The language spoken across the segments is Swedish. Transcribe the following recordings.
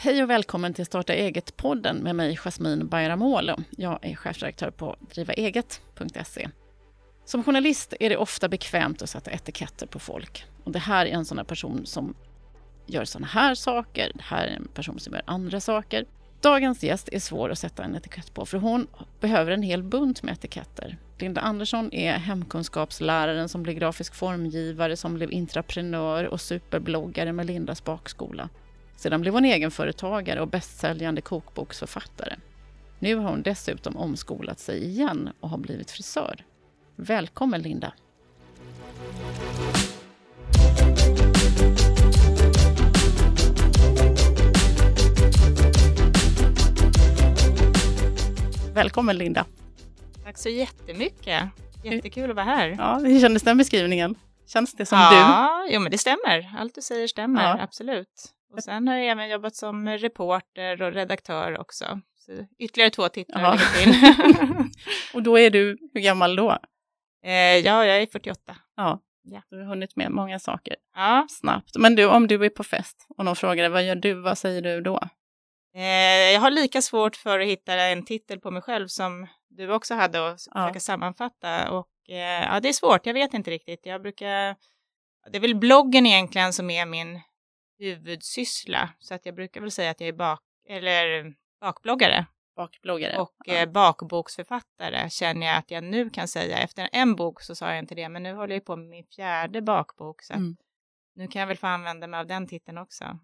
Hej och välkommen till Starta eget-podden med mig Jasmine Bayramoglu. Jag är chefredaktör på drivaeget.se. Som journalist är det ofta bekvämt att sätta etiketter på folk. Och det här är en sån här person som gör såna här saker. Det här är en person som gör andra saker. Dagens gäst är svår att sätta en etikett på för hon behöver en hel bunt med etiketter. Linda Andersson är hemkunskapsläraren som blev grafisk formgivare, som blev intraprenör och superbloggare med Lindas bakskola. Sedan blev hon egenföretagare och bästsäljande kokboksförfattare. Nu har hon dessutom omskolat sig igen och har blivit frisör. Välkommen Linda! Välkommen Linda! Tack så jättemycket! Jättekul att vara här. Ja, hur kändes den beskrivningen? Känns det som ja, du? Ja, jo men det stämmer. Allt du säger stämmer, Ja. absolut. Och sen har jag även jobbat som reporter och redaktör också. Så ytterligare två titlar till. Och då är du, hur gammal då? eh, ja, jag är 48. Ja, Ja. du har hunnit med många saker Ja, snabbt. Men du, om du är på fest och någon frågar dig, vad gör du, vad säger du då? eh, jag har lika svårt för att hitta en titel på mig själv som du också hade och Ja. försöka sammanfatta. Och eh, ja, det är svårt, jag vet inte riktigt. Jag brukar, det är väl bloggen egentligen som är min huvudsyssla. Så att jag brukar väl säga att jag är bak, eller bakbloggare. Bakbloggare? Och ja. eh, bakboksförfattare känner jag att jag nu kan säga. Efter en bok så sa jag inte det, men nu håller jag på med min fjärde bakbok. Så Mm. nu kan jag väl få använda mig av den titeln också.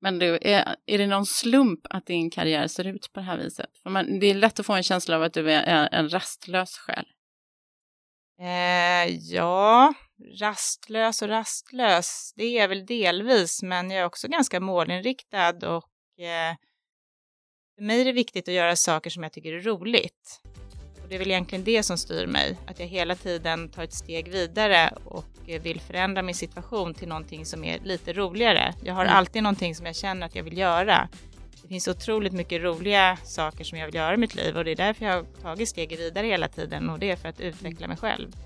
Men du, är, är det någon slump att din karriär ser ut på det här viset? För man, det är lätt att få en känsla av att du är är en rastlös själ. Eh, ja, rastlös och rastlös, det är väl delvis, men jag är också ganska målinriktad och eh, för mig är det viktigt att göra saker som jag tycker är roligt. Och det är väl egentligen det som styr mig, att jag hela tiden tar ett steg vidare och eh, vill förändra min situation till någonting som är lite roligare. Jag har Mm. alltid någonting som jag känner att jag vill göra. Det finns otroligt mycket roliga saker som jag vill göra i mitt liv och det är därför jag har tagit steget vidare hela tiden och det är för att utveckla mig själv.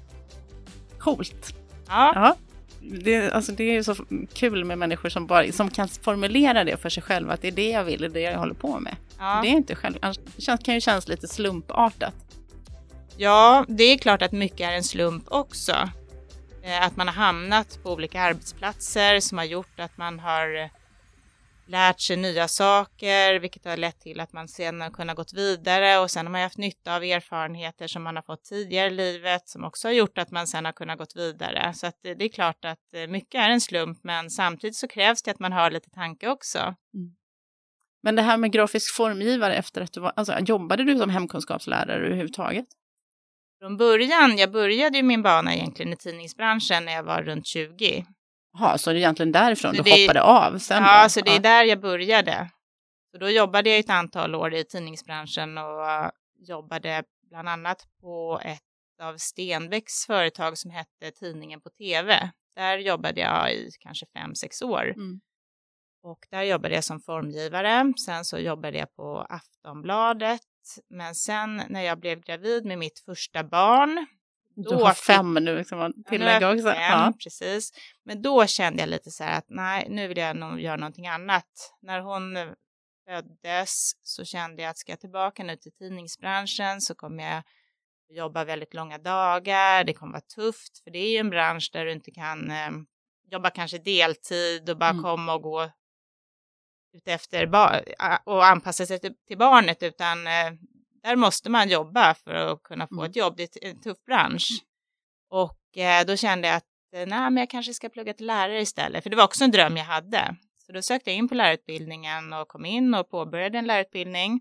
Coolt! Ja, Ja. Det, alltså det är ju så kul med människor som, bara, som kan formulera det för sig själva, att det är det jag vill, det är det jag håller på med. ja. Det är inte själv, det känns, kan ju kännas lite slumpartat. ja, det är klart att mycket är en slump också. Eh, Att man har hamnat på olika arbetsplatser som har gjort att man har lärt sig nya saker, vilket har lett till att man sen har kunnat gått vidare och sen har man haft nytta av erfarenheter som man har fått tidigare i livet som också har gjort att man sen har kunnat gått vidare. Så att det är klart att eh, mycket är en slump, men samtidigt så krävs det att man har lite tanke också. Men det här med grafisk formgivare efter att du var, alltså jobbade du som hemkunskapslärare överhuvudtaget? Från början, jag började ju min bana egentligen i tidningsbranschen när jag var runt 20. Jaha, så det är egentligen därifrån Så du det- hoppade av sen? ja, då? så det är där jag började. Så då jobbade jag ett antal år i tidningsbranschen och uh, jobbade bland annat på ett av Stenbecks företag som hette Tidningen på TV. Där jobbade jag i kanske fem, sex år. Mm. Och där jobbade jag som formgivare. Sen så jobbade jag på Aftonbladet. Men sen när jag blev gravid med mitt första barn. Du då har fick- fem nu, kan man Ja, nu är tillägga jag också. fem, Ja. precis. Men då kände jag lite så här att nej, nu vill jag nog göra någonting annat. När hon eh, föddes så kände jag att ska jag tillbaka nu till tidningsbranschen så kommer jag jobba väldigt långa dagar. Det kommer vara tufft för det är ju en bransch där du inte kan eh, jobba kanske deltid och bara Mm. komma och gå ut efter ba- a- och anpassa sig till, till barnet utan eh, där måste man jobba för att kunna få Mm. ett jobb. Det är en tuff bransch. Och eh, då kände jag att eh, nej, men jag kanske ska plugga till lärare istället, för det var också en dröm jag hade. Så då sökte jag in på lärarutbildningen och kom in och påbörjade en lärarutbildning.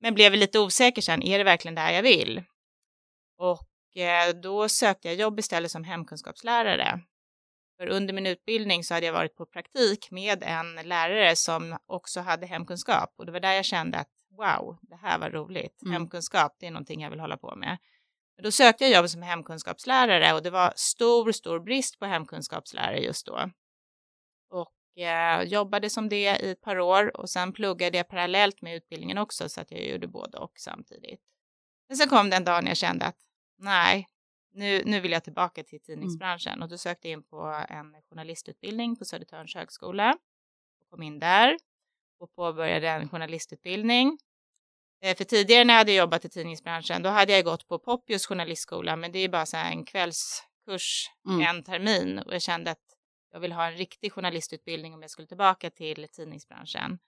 Men blev lite osäker sen, är det verkligen det här jag vill? Och eh, då sökte jag jobb istället som hemkunskapslärare. För under min utbildning så hade jag varit på praktik med en lärare som också hade hemkunskap. Och det var där jag kände att wow, det här var roligt. Mm. Hemkunskap, det är någonting jag vill hålla på med. Då sökte jag jobb som hemkunskapslärare och det var stor, stor brist på hemkunskapslärare just då. Och eh, jobbade som det i ett par år och sen pluggade jag parallellt med utbildningen också så att jag gjorde både och samtidigt. Men sen kom den dagen jag kände att nej, nu, nu vill jag tillbaka till tidningsbranschen och då sökte jag in på en journalistutbildning på Södertörns högskola och kom in där. Och påbörjade en journalistutbildning. Eh, för tidigare när jag hade jobbat i tidningsbranschen, då hade jag gått på Poppius journalistskola, men det är bara så en kvällskurs, mm. en termin och jag kände att jag vill ha en riktig journalistutbildning om jag skulle tillbaka till tidningsbranschen.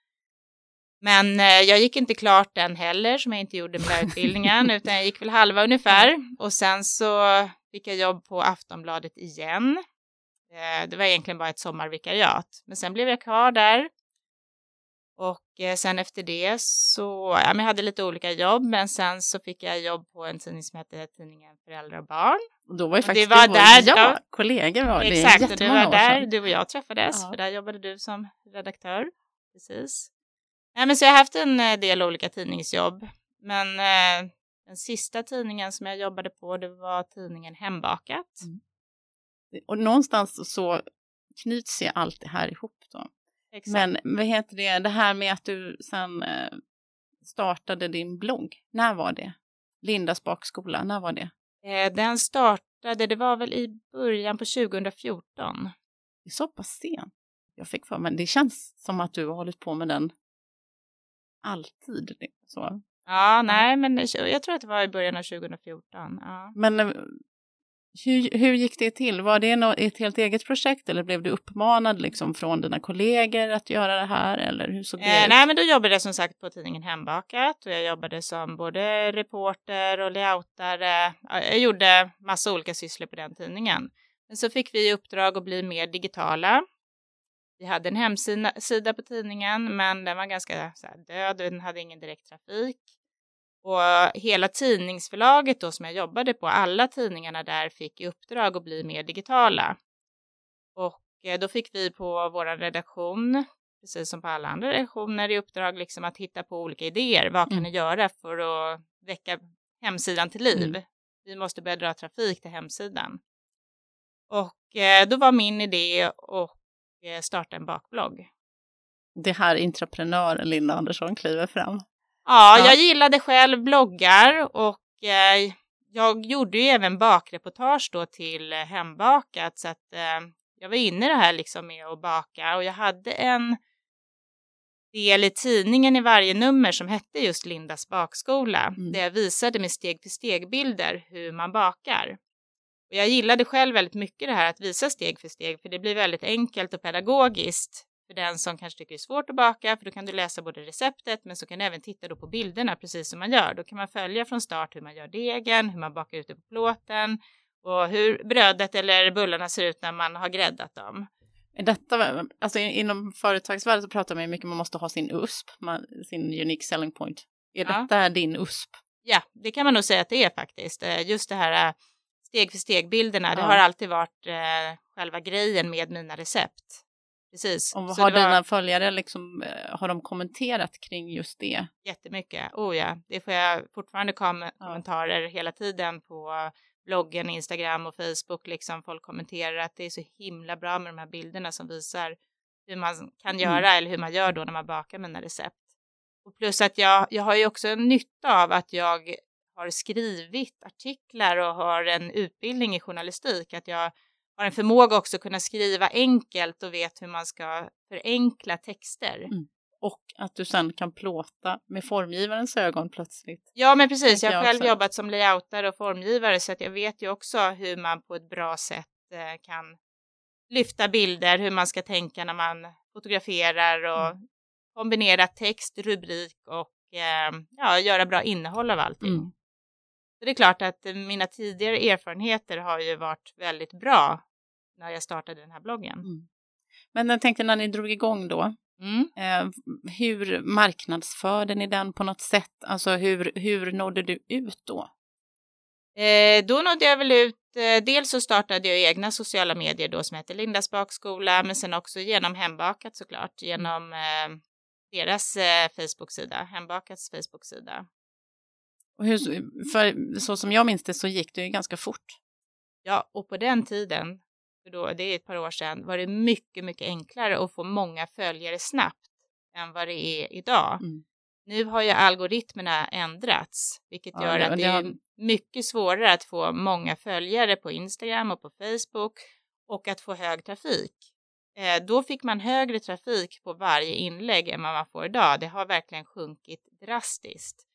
Men eh, jag gick inte klart den heller, som jag inte gjorde med lärarutbildningen, utan jag gick väl halva ungefär. Och sen så fick jag jobb på Aftonbladet igen. Eh, det var egentligen bara ett sommarvikariat, men sen blev jag kvar där. Och eh, sen efter det så, ja, men jag hade lite olika jobb, men sen så fick jag jobb på en tidning som hette Tidningen Föräldrar och Barn. Och då var ju faktiskt det var där, ja, ja, kollegor var det Exakt, och det var där du och jag träffades, ja. för där jobbade du som redaktör. Precis. Nej, men så jag har haft en eh, del olika tidningsjobb, men eh, den sista tidningen som jag jobbade på det var tidningen Hembakat. Mm. Och någonstans så knyts ju allt det här ihop då. Exakt. Men vad heter det, det här med att du sen eh, startade din blogg, när var det? Lindas bakskola, när var det? Eh, den startade, det var väl i början på 2014. Det är så pass sent. Jag fick för mig, det känns som att du har hållit på med den alltid. Så. Ja, nej, men jag tror att det var i början av 2014. Ja. Men eh, hur, hur gick det till? Var det ett helt eget projekt eller blev du uppmanad liksom från dina kollegor att göra det här? Eller hur såg det eh, ut? Nej, men då jobbade jag som sagt på tidningen Hembakat och jag jobbade som både reporter och layoutare. Jag gjorde massa olika sysslor på den tidningen. Men så fick vi i uppdrag att bli mer digitala. Vi hade en hemsida på tidningen, men den var ganska här, död och den hade ingen direkt trafik. Och hela tidningsförlaget då som jag jobbade på, alla tidningarna där fick i uppdrag att bli mer digitala. Och eh, då fick vi på vår redaktion, precis som på alla andra redaktioner, i uppdrag liksom att hitta på olika idéer. Vad kan mm. ni göra för att väcka hemsidan till liv? Mm. Vi måste börja dra trafik till hemsidan. Och eh, då var min idé att eh, starta en bakblogg. Det här intraprenören Linda Andersson kliver fram. Ja, ja, jag gillade själv bloggar och eh, jag gjorde ju även bakreportage då till Hembakat så att eh, jag var inne i det här liksom med att baka och jag hade en del i tidningen i varje nummer som hette just Lindas bakskola mm. där jag visade med steg för steg bilder hur man bakar. Och jag gillade själv väldigt mycket det här att visa steg för steg för det blir väldigt enkelt och pedagogiskt för den som kanske tycker det är svårt att baka, för då kan du läsa både receptet, men så kan du även titta då på bilderna precis som man gör. Då kan man följa från start hur man gör degen, hur man bakar ut det på plåten och hur brödet eller bullarna ser ut när man har gräddat dem. Detta, alltså inom företagsvärlden så pratar man mycket om att man måste ha sin USP, sin unique selling point. Är ja. detta din USP? Ja, det kan man nog säga att det är faktiskt. Eh, just det här eh, steg för steg bilderna, ja. det har alltid varit eh, själva grejen med mina recept. Precis. Och har var... dina följare liksom, eh, har de kommenterat kring just det? Jättemycket, oh ja. Det får jag fortfarande kom ja. kommentarer hela tiden på bloggen, Instagram och Facebook. Liksom folk kommenterar att det är så himla bra med de här bilderna som visar hur man kan mm. göra eller hur man gör då när man bakar mina recept. Och plus att jag, jag har ju också en nytta av att jag har skrivit artiklar och har en utbildning i journalistik. Att jag har en förmåga också att kunna skriva enkelt och vet hur man ska förenkla texter. Mm. Och att du sen kan plåta med formgivarens ögon plötsligt. Ja, men precis. Jag har själv också. jobbat som layoutare och formgivare så att jag vet ju också hur man på ett bra sätt eh, kan lyfta bilder, hur man ska tänka när man fotograferar och mm. kombinera text, rubrik och eh, ja, göra bra innehåll av allting. Mm. Så det är klart att mina tidigare erfarenheter har ju varit väldigt bra när jag startade den här bloggen. Mm. Men jag tänkte när ni drog igång då, mm. eh, hur marknadsförde ni den på något sätt? Alltså hur, hur nådde du ut då? Eh, då nådde jag väl ut, eh, dels så startade jag egna sociala medier då som heter Lindas bakskola, men sen också genom Hembakat såklart, genom eh, deras eh, Facebook-sida, Hembakats Facebook-sida. Och hur, för så som jag minns det så gick det ju ganska fort. Ja, och på den tiden, för då, det är ett par år sedan, var det mycket, mycket enklare att få många följare snabbt än vad det är idag. Mm. Nu har ju algoritmerna ändrats, vilket gör ja, det, att det är mycket svårare att få många följare på Instagram och på Facebook och att få hög trafik. eh, då fick man högre trafik på varje inlägg än vad man får idag. Det har verkligen sjunkit drastiskt.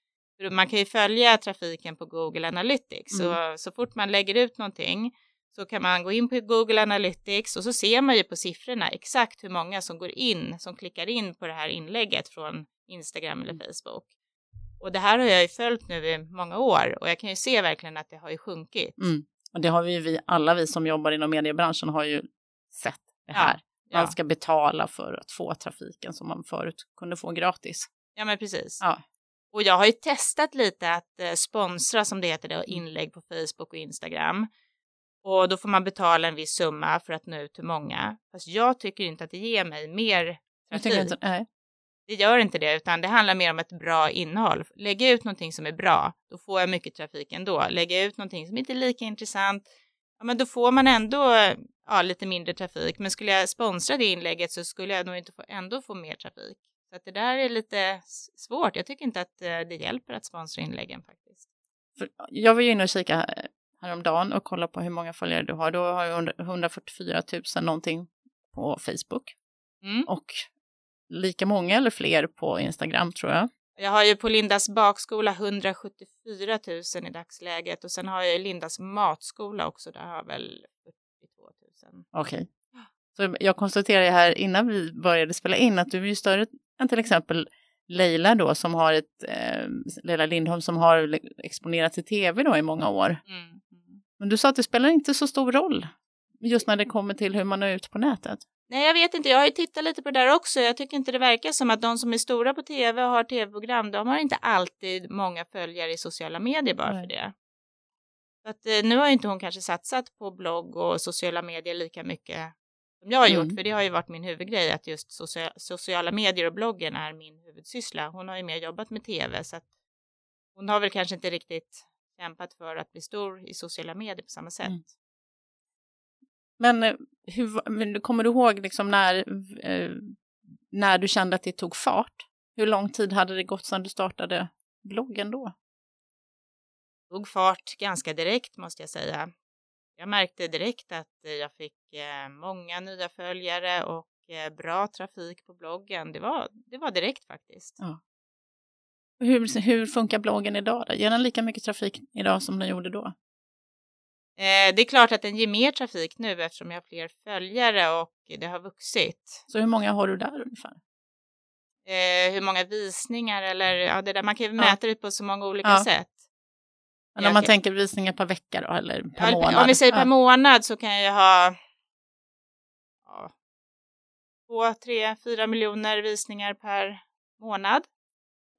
Man kan ju följa trafiken på Google Analytics. Mm. Så, så fort man lägger ut någonting så kan man gå in på Google Analytics och så ser man ju på siffrorna exakt hur många som går in, som klickar in på det här inlägget från Instagram eller mm. Facebook. Och det här har jag ju följt nu i många år och jag kan ju se verkligen att det har ju sjunkit. Mm. Och det har vi, vi alla vi som jobbar inom mediebranschen har ju sett det här. Ja, man ska betala för att få trafiken som man förut kunde få gratis. Ja, men precis. Ja. Och jag har ju testat lite att eh, sponsra, som det heter, det, mm. inlägg på Facebook och Instagram. Och då får man betala en viss summa för att nå ut till många. Fast jag tycker inte att det ger mig mer trafik. Inte, nej. Det gör inte det, utan det handlar mer om ett bra innehåll. Lägga ut någonting som är bra, då får jag mycket trafik ändå. Lägga ut någonting som inte är lika intressant, ja, men då får man ändå ja, lite mindre trafik. Men skulle jag sponsra det inlägget så skulle jag nog inte få, ändå få mer trafik. Så att det där är lite svårt. Jag tycker inte att eh, det hjälper att sponsra inläggen faktiskt. För jag var ju inne och kika eh, häromdagen och kolla på hur många följare du har. Då har jag 144 000 någonting på Facebook. Mm. Och lika många eller fler på Instagram tror jag. Jag har ju på Lindas bakskola 174 000 i dagsläget och sen har jag Lindas matskola också. Där har jag väl 42 000. Okej. Okay. Så jag konstaterade här innan vi började spela in att du är ju större än till exempel Leila då som har ett, eh, Leila Lindholm som har exponerats i tv då i många år. Mm, mm. Men du sa att det spelar inte så stor roll just när det kommer till hur man är ute på nätet. Nej, jag vet inte. Jag har ju tittat lite på det där också. Jag tycker inte det verkar som att de som är stora på tv och har tv-program, de har inte alltid många följare i sociala medier bara Nej. för det. Så att, eh, nu har ju inte hon kanske satsat på blogg och sociala medier lika mycket som jag har gjort, mm. för det har ju varit min huvudgrej att just socia sociala medier och bloggen är min huvudsyssla. Hon har ju mer jobbat med tv så att hon har väl kanske inte riktigt kämpat för att bli stor i sociala medier på samma sätt. Mm. Men eh, hur, kommer du ihåg liksom när, eh, när du kände att det tog fart? Hur lång tid hade det gått sedan du startade bloggen då? Det tog fart ganska direkt måste jag säga. Jag märkte direkt att jag fick eh, många nya följare och bra trafik på bloggen. Det var, det var direkt faktiskt. Ja. Hur, hur funkar bloggen idag? Då? Ger den lika mycket trafik idag som den gjorde då? Eh, det är klart att den ger mer trafik nu eftersom jag har fler följare och det har vuxit. Så hur många har du där ungefär? Eh, hur många visningar eller ja, det där, man kan ju mäta det på så många olika ja. sätt. Men om man tänker visningar per vecka då eller per ja, månad? Om vi säger per månad så kan jag ha ja, två, tre, fyra miljoner visningar per månad.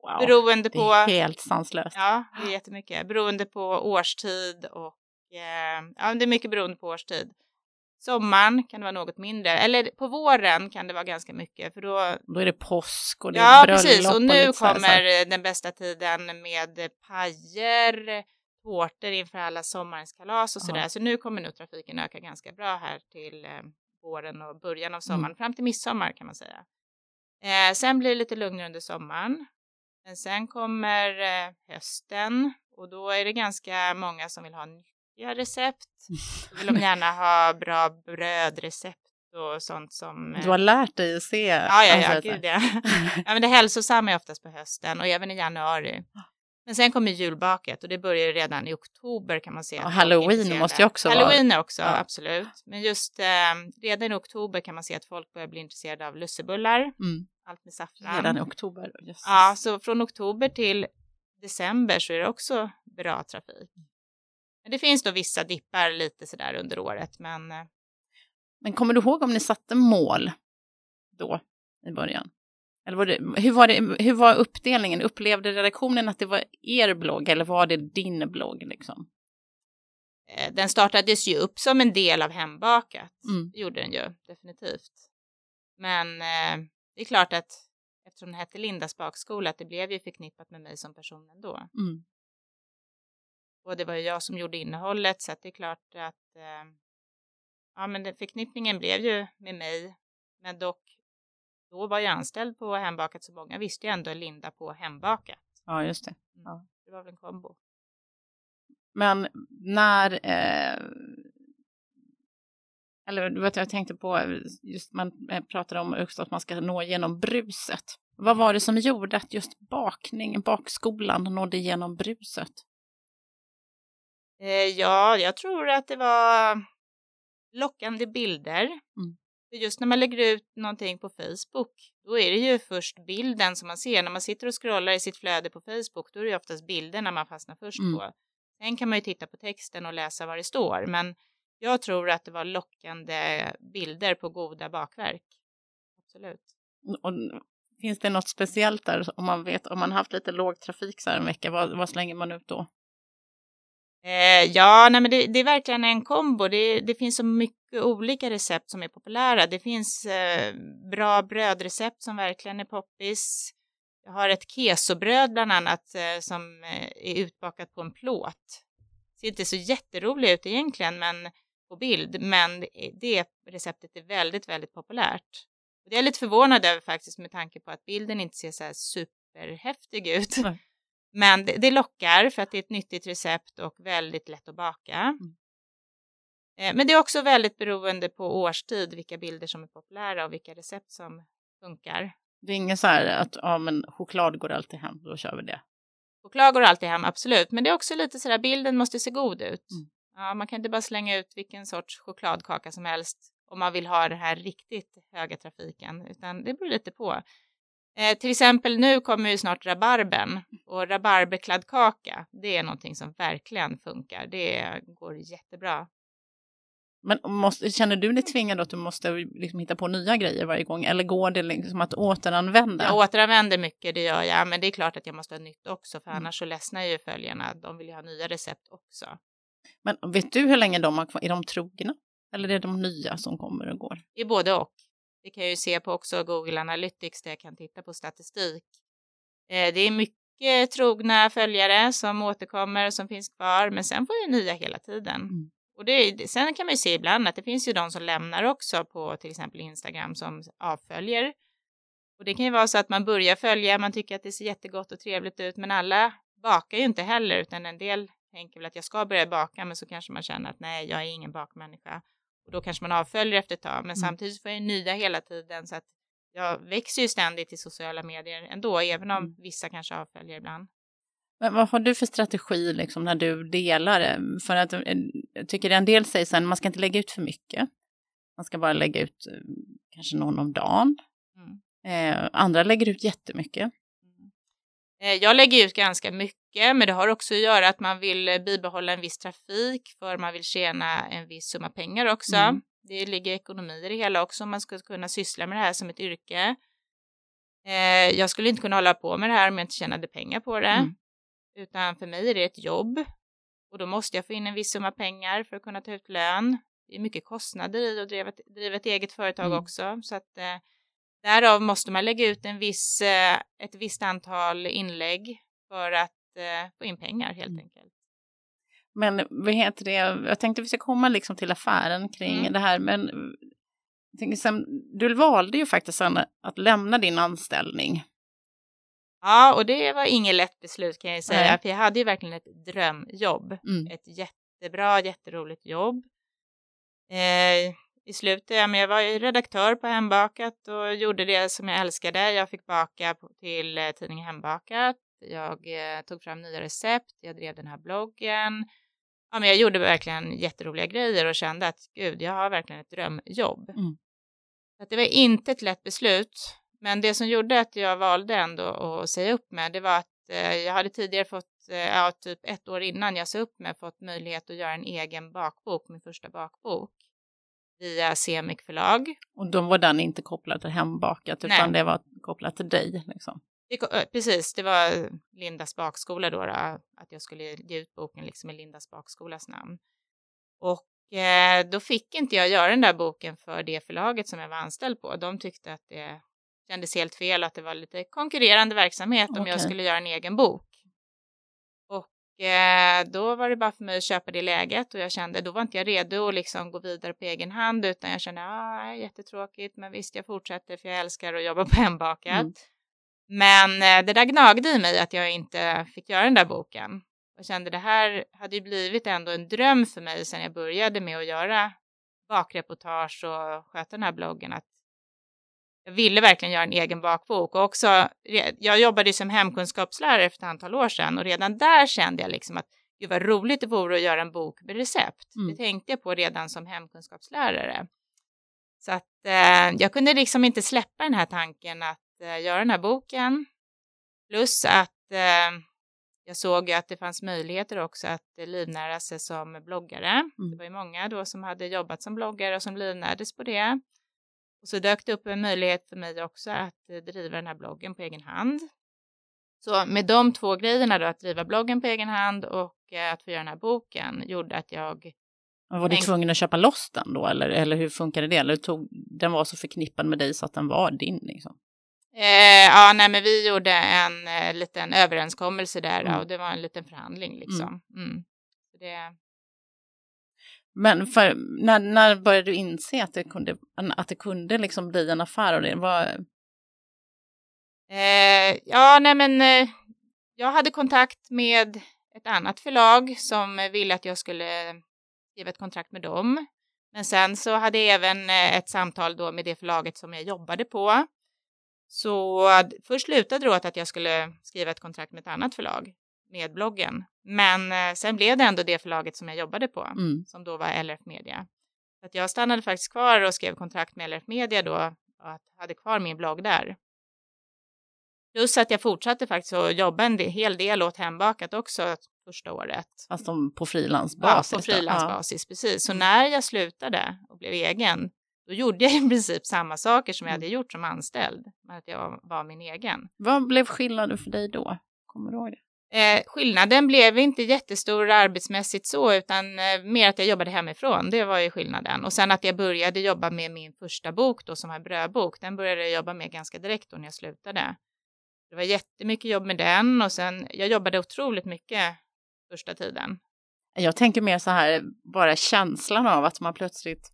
Wow, beroende på, det är helt sanslöst. Ja, det är jättemycket. Beroende på årstid och eh, ja, det är mycket beroende på årstid. Sommaren kan det vara något mindre, eller på våren kan det vara ganska mycket för då... Då är det påsk och det är Ja, precis, och nu och kommer den bästa tiden med pajer, tårtor inför alla sommarens kalas och sådär. Så nu kommer nog trafiken öka ganska bra här till eh, våren och början av sommaren, mm. fram till midsommar kan man säga. Eh, sen blir det lite lugnare under sommaren. Men sen kommer eh, hösten och då är det ganska många som vill ha nyttiga recept. Då vill de gärna ha bra brödrecept och sånt som... Du har eh, lärt dig att se. Ja, ja, ja, gud ja. ja men det hälsosamma är oftast på hösten och även i januari. Men sen kommer julbaket och det börjar redan i oktober kan man se. Och halloween måste ju också halloween vara. Halloween också, ja. absolut. Men just eh, redan i oktober kan man se att folk börjar bli intresserade av lussebullar. Mm. Allt med saffran. Redan i oktober? Just. Ja, så från oktober till december så är det också bra trafik. Men det finns då vissa dippar lite sådär under året, men... Eh, men kommer du ihåg om ni satte mål då i början? Eller var det, hur, var det, hur var uppdelningen? Upplevde redaktionen att det var er blogg eller var det din blogg? Liksom? Eh, den startades ju upp som en del av Hembakat. Mm. Det gjorde den ju definitivt. Men eh, det är klart att eftersom den hette Lindas bakskola, att det blev ju förknippat med mig som person ändå. Mm. Och det var ju jag som gjorde innehållet så att det är klart att eh, ja, men den förknippningen blev ju med mig. Men dock, då var jag anställd på Hembakat så många visste ju ändå Linda på Hembakat. Ja, just det. Mm. Ja. Det var väl en kombo. Men när, eh, eller vet jag tänkte på, just man eh, pratade om också att man ska nå genom bruset. Vad var det som gjorde att just bakning, bakskolan nådde igenom bruset? Eh, ja, jag tror att det var lockande bilder. Mm. För just när man lägger ut någonting på Facebook, då är det ju först bilden som man ser. När man sitter och scrollar i sitt flöde på Facebook, då är det oftast bilderna man fastnar först mm. på. Sen kan man ju titta på texten och läsa vad det står, men jag tror att det var lockande bilder på goda bakverk. Absolut. Och finns det något speciellt där om man vet om man haft lite låg trafik så här en vecka? Vad, vad slänger man ut då? Eh, ja, nej, men det, det, är verkligen en kombo. Det, det, finns så mycket olika recept som är populära. Det finns eh, bra brödrecept som verkligen är poppis. Jag har ett kesobröd bland annat eh, som eh, är utbakat på en plåt. Det Ser inte så jätteroligt ut egentligen, men på bild, men det receptet är väldigt, väldigt populärt. Och det är jag lite förvånad över faktiskt med tanke på att bilden inte ser så här superhäftig ut. Nej. Men det, det, lockar för att det är ett nyttigt recept och väldigt lätt att baka. Mm. Eh, men det är också väldigt beroende på årstid vilka bilder som är populära och vilka recept som funkar. Det är inget så här att ja, men choklad går alltid hem, då kör vi det. Choklad går alltid hem, absolut. Men det är också lite så där, bilden måste se god ut. Mm. Ja, man kan inte bara slänga ut vilken sorts chokladkaka som helst om man vill ha den här riktigt höga trafiken, utan det beror lite på. Eh, till exempel nu kommer ju snart rabarben och rabarberkladdkaka, det är någonting som verkligen funkar. Det går jättebra. Men måste, känner du dig tvingad att du måste liksom hitta på nya grejer varje gång eller går det liksom att återanvända? Jag återanvänder mycket, det gör jag, men det är klart att jag måste ha nytt också för mm. annars så ledsnar ju följarna. De vill ju ha nya recept också. Men vet du hur länge de har kvar? Är de trogna? Eller är det de nya som kommer och går? Det är både och. Det kan jag ju se på också Google Analytics där jag kan titta på statistik. Eh, det är mycket trogna följare som återkommer och som finns kvar, men sen får ju nya hela tiden. Mm. Och det, sen kan man ju se ibland att det finns ju de som lämnar också på till exempel Instagram som avföljer. Och det kan ju vara så att man börjar följa, man tycker att det ser jättegott och trevligt ut, men alla bakar ju inte heller, utan en del tänker väl att jag ska börja baka, men så kanske man känner att nej, jag är ingen bakmänniska. Och då kanske man avföljer efter ett tag, men mm. samtidigt får jag nya hela tiden så att jag växer ju ständigt i sociala medier ändå, även om mm. vissa kanske avföljer ibland. Men vad har du för strategi liksom när du delar? För att eh, jag tycker en del säger sen, man ska inte lägga ut för mycket. Man ska bara lägga ut eh, kanske någon om dagen. Mm. Eh, andra lägger ut jättemycket. Mm. Eh, jag lägger ut ganska mycket, men det har också att göra att man vill bibehålla en viss trafik för man vill tjäna en viss summa pengar också. Mm. Det ligger ekonomi i det hela också om man ska kunna syssla med det här som ett yrke. Eh, jag skulle inte kunna hålla på med det här om jag inte tjänade pengar på det. Mm. Utan för mig är det ett jobb och då måste jag få in en viss summa pengar för att kunna ta ut lön. Det är mycket kostnader i att driva, driva ett eget företag mm. också. Så att eh, därav måste man lägga ut en viss, eh, ett visst antal inlägg för att eh, få in pengar helt mm. enkelt. Men vad heter det, jag tänkte vi ska komma liksom till affären kring mm. det här, men sen, du valde ju faktiskt att lämna din anställning Ja, och det var inget lätt beslut kan jag säga, Nej. för jag hade ju verkligen ett drömjobb. Mm. Ett jättebra, jätteroligt jobb. Eh, I slutet, ja, men jag var ju redaktör på Hembakat och gjorde det som jag älskade. Jag fick baka till eh, tidningen Hembakat. Jag eh, tog fram nya recept, jag drev den här bloggen. Ja, men jag gjorde verkligen jätteroliga grejer och kände att gud, jag har verkligen ett drömjobb. Mm. Så att det var inte ett lätt beslut men det som gjorde att jag valde ändå att säga upp mig, det var att eh, jag hade tidigare fått, eh, ja, typ ett år innan jag sa upp mig, fått möjlighet att göra en egen bakbok, min första bakbok, via Semik förlag. Och då var den inte kopplad till Hembakat, utan Nej. det var kopplat till dig? Liksom. Det, precis, det var Lindas bakskola då, då, att jag skulle ge ut boken liksom i Lindas bakskolas namn. Och eh, då fick inte jag göra den där boken för det förlaget som jag var anställd på. De tyckte att det kändes helt fel att det var lite konkurrerande verksamhet okay. om jag skulle göra en egen bok. Och eh, då var det bara för mig att köpa det läget och jag kände, då var inte jag redo att liksom gå vidare på egen hand utan jag kände, ah, jättetråkigt, men visst jag fortsätter för jag älskar att jobba på hembakat. Mm. Men eh, det där gnagde i mig att jag inte fick göra den där boken. Jag kände det här hade ju blivit ändå en dröm för mig sedan jag började med att göra bakreportage och sköta den här bloggen att jag ville verkligen göra en egen bakbok och också, jag jobbade som hemkunskapslärare för ett antal år sedan och redan där kände jag liksom att gud vad roligt det vore att göra en bok med recept. Mm. Det tänkte jag på redan som hemkunskapslärare. Så att eh, jag kunde liksom inte släppa den här tanken att eh, göra den här boken. Plus att eh, jag såg att det fanns möjligheter också att livnära sig som bloggare. Mm. Det var ju många då som hade jobbat som bloggare och som livnärdes på det. Och så dök det upp en möjlighet för mig också att eh, driva den här bloggen på egen hand. Så med de två grejerna då, att driva bloggen på egen hand och eh, att få göra den här boken, gjorde att jag... var du tvungen att köpa loss den då, eller, eller hur funkade det? Eller tog, den var så förknippad med dig så att den var din? Liksom? Eh, ja, nej, men vi gjorde en eh, liten överenskommelse där mm. och det var en liten förhandling liksom. Mm. mm. Det... Men för, när, när började du inse att det kunde, att det kunde liksom bli en affär av det? Var... Eh, ja, nej men eh, jag hade kontakt med ett annat förlag som ville att jag skulle skriva ett kontrakt med dem. Men sen så hade jag även eh, ett samtal då med det förlaget som jag jobbade på så först slutade det åt att jag skulle skriva ett kontrakt med ett annat förlag med bloggen. Men eh, sen blev det ändå det förlaget som jag jobbade på, mm. som då var LRF Media. Så att jag stannade faktiskt kvar och skrev kontrakt med LRF Media då och hade kvar min blogg där. Plus att jag fortsatte faktiskt att jobba en hel del åt Hembakat också första året. Fast på frilansbasis? Ja, på frilansbasis, ja. precis. Så när jag slutade och blev egen, då gjorde jag i princip samma saker som jag hade mm. gjort som anställd, men att jag var min egen. Vad blev skillnaden för dig då? Kommer du ihåg det? Eh, skillnaden blev inte jättestor arbetsmässigt så, utan eh, mer att jag jobbade hemifrån. Det var ju skillnaden. Och sen att jag började jobba med min första bok då, som är brödbok. Den började jag jobba med ganska direkt då när jag slutade. Det var jättemycket jobb med den och sen, jag jobbade otroligt mycket första tiden. Jag tänker mer så här, bara känslan av att man plötsligt.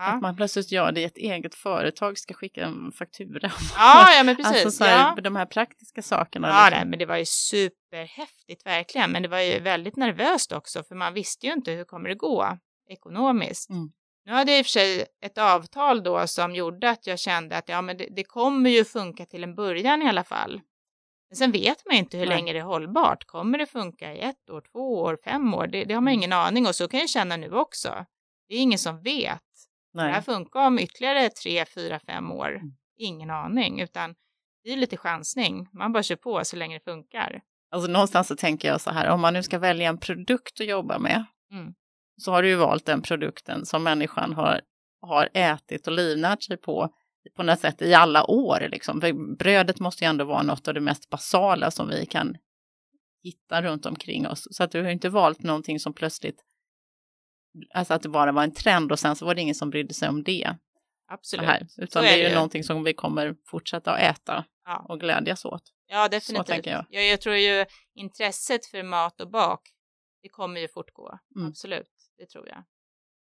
Att man plötsligt gör det i ett eget företag, ska skicka en faktura. Ja, ja men precis. Alltså så här, ja. de här praktiska sakerna. Ja, liksom. nej, men det var ju superhäftigt verkligen. Men det var ju väldigt nervöst också, för man visste ju inte hur kommer det gå ekonomiskt. Mm. Nu hade jag i och för sig ett avtal då som gjorde att jag kände att ja, men det, det kommer ju funka till en början i alla fall. Men sen vet man inte hur Nej. länge det är hållbart. Kommer det funka i ett år, två år, fem år? Det, det har man mm. ingen aning och så kan jag känna nu också. Det är ingen som vet. Nej. Det här funkar om ytterligare tre, fyra, fem år. Mm. Ingen aning, utan det är lite chansning. Man bara kör på så länge det funkar. Alltså någonstans så tänker jag så här, om man nu ska välja en produkt att jobba med, mm. så har du ju valt den produkten som människan har, har ätit och livnärt sig på på något sätt i alla år. Liksom. För brödet måste ju ändå vara något av det mest basala som vi kan hitta runt omkring oss. Så att du har inte valt någonting som plötsligt alltså att det bara var en trend och sen så var det ingen som brydde sig om det. Absolut. Här, utan det är ju det. någonting som vi kommer fortsätta att äta ja. och glädjas åt. Ja, definitivt. jag. Jag, jag tror ju intresset för mat och bak, det kommer ju fortgå. Mm. Absolut, det tror jag.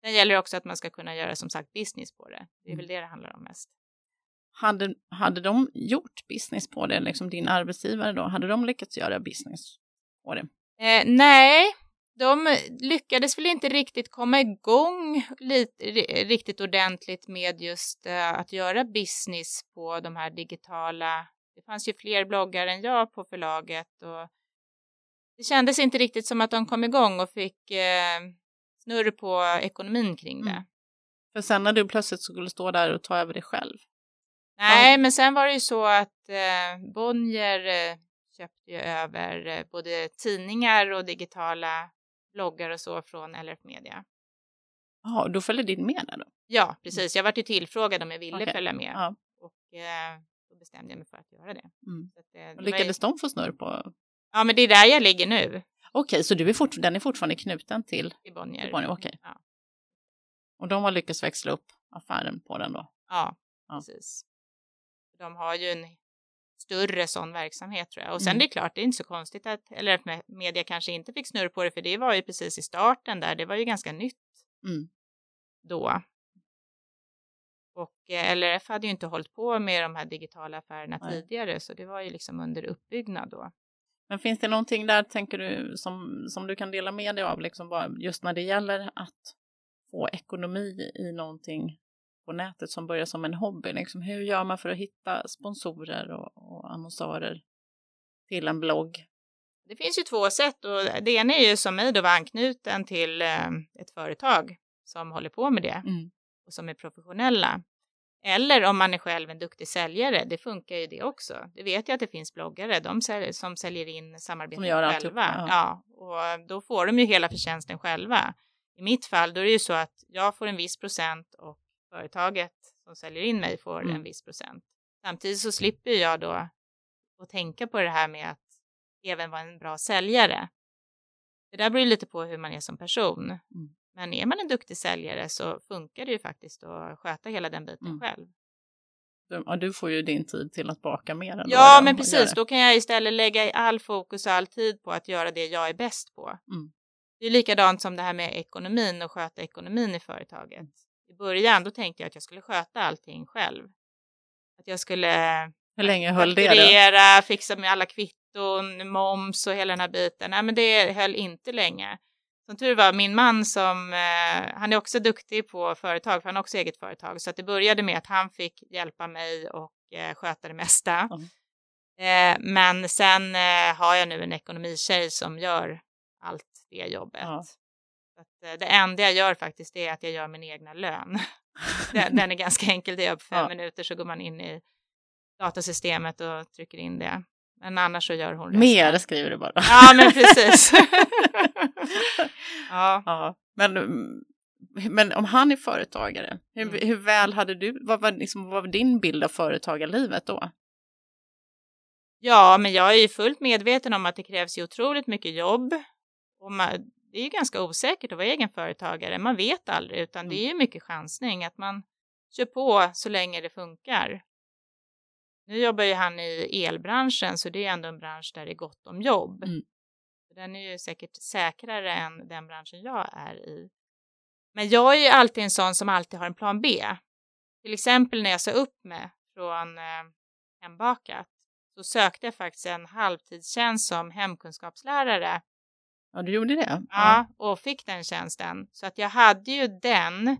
Sen gäller det också att man ska kunna göra som sagt business på det. Det är mm. väl det det handlar om mest. Hade, hade de gjort business på det, liksom din arbetsgivare då, hade de lyckats göra business på det? Eh, nej, de lyckades väl inte riktigt komma igång lite, riktigt ordentligt med just uh, att göra business på de här digitala. Det fanns ju fler bloggar än jag på förlaget och det kändes inte riktigt som att de kom igång och fick uh, snurr på ekonomin kring det. Mm. För sen när du plötsligt skulle stå där och ta över det själv? Nej, men sen var det ju så att uh, Bonnier köpte ju över både tidningar och digitala bloggar och så från LRF Media. Ja, då följer din med där då? Ja, mm. precis. Jag vart ju tillfrågad om jag ville okay. följa med ja. och eh, då bestämde jag mig för att göra det. Mm. Att, eh, lyckades var... de få snurr på? Ja, men det är där jag ligger nu. Okej, okay, så du är fort... den är fortfarande knuten till? Till Bonnier. Till Bonnier. Okay. Ja. Och de har lyckats växla upp affären på den då? Ja, ja. precis. De har ju en större sån verksamhet tror jag. Och sen mm. det är klart, det är inte så konstigt att, eller att media kanske inte fick snurr på det, för det var ju precis i starten där, det var ju ganska nytt mm. då. Och eh, LRF hade ju inte hållit på med de här digitala affärerna Nej. tidigare, så det var ju liksom under uppbyggnad då. Men finns det någonting där, tänker du, som, som du kan dela med dig av, liksom bara just när det gäller att få ekonomi i någonting på nätet som börjar som en hobby? Liksom, hur gör man för att hitta sponsorer och, och annonsörer till en blogg? Det finns ju två sätt och det ena är ju som mig då var anknuten till eh, ett företag som håller på med det Mm. och som är professionella. Eller om man är själv en duktig säljare, det funkar ju det också. Det vet jag att det finns bloggare de säljer, som säljer in samarbeten själva. ja. Ja, och då får de ju hela förtjänsten själva. I mitt fall då är det ju så att jag får en viss procent och företaget som säljer in mig får Mm. en viss procent. Samtidigt så slipper jag då att tänka på det här med att även vara en bra säljare. Det där beror ju lite på hur man är som person. Mm. Men är man en duktig säljare så funkar det ju faktiskt att sköta hela den biten Mm. själv. Du, ja, du får ju din tid till att baka mer. Än Ja, men precis. Då kan jag istället lägga all fokus och all tid på att göra det jag är bäst på. Mm. Det är likadant som det här med ekonomin och sköta ekonomin i företaget. I början då tänkte jag att jag skulle sköta allting själv. Att jag skulle Hur länge höll det? då? fixa med alla kvitton, moms och hela den här biten. Nej, men det höll inte länge. Som tur var, min man som, eh, han är också duktig på företag, för han har också eget företag. Så att det började med att han fick hjälpa mig och eh, sköta det mesta. Mm. Eh, men sen eh, har jag nu en ekonomitjej som gör allt det jobbet. Ja. Att, eh, det enda jag gör faktiskt är att jag gör min egna lön. den, den är ganska enkel, det gör på fem Ja. minuter så går man in i datasystemet och trycker in det. Men annars så gör hon resten. Mer skriver du bara. Ja, men precis. ja. Ja, men, mm, men om han är företagare, hur, Mm. hur väl hade du, vad var, liksom, vad var din bild av företagarlivet då? ja, men jag är ju fullt medveten om att det krävs ju otroligt mycket jobb. Och man, det är ju ganska osäkert att vara egenföretagare. Man vet aldrig, utan det är ju mycket chansning att man kör på så länge det funkar. Nu jobbar ju han i elbranschen, så det är ändå en bransch där det är gott om jobb. Mm. Den är ju säkert säkrare än den branschen jag är i. Men jag är ju alltid en sån som alltid har en plan B. Till exempel när jag sa upp mig från eh, Hembakat så sökte jag faktiskt en halvtidstjänst som hemkunskapslärare Ja, du gjorde det? Ja, och fick den tjänsten. Så att jag hade ju den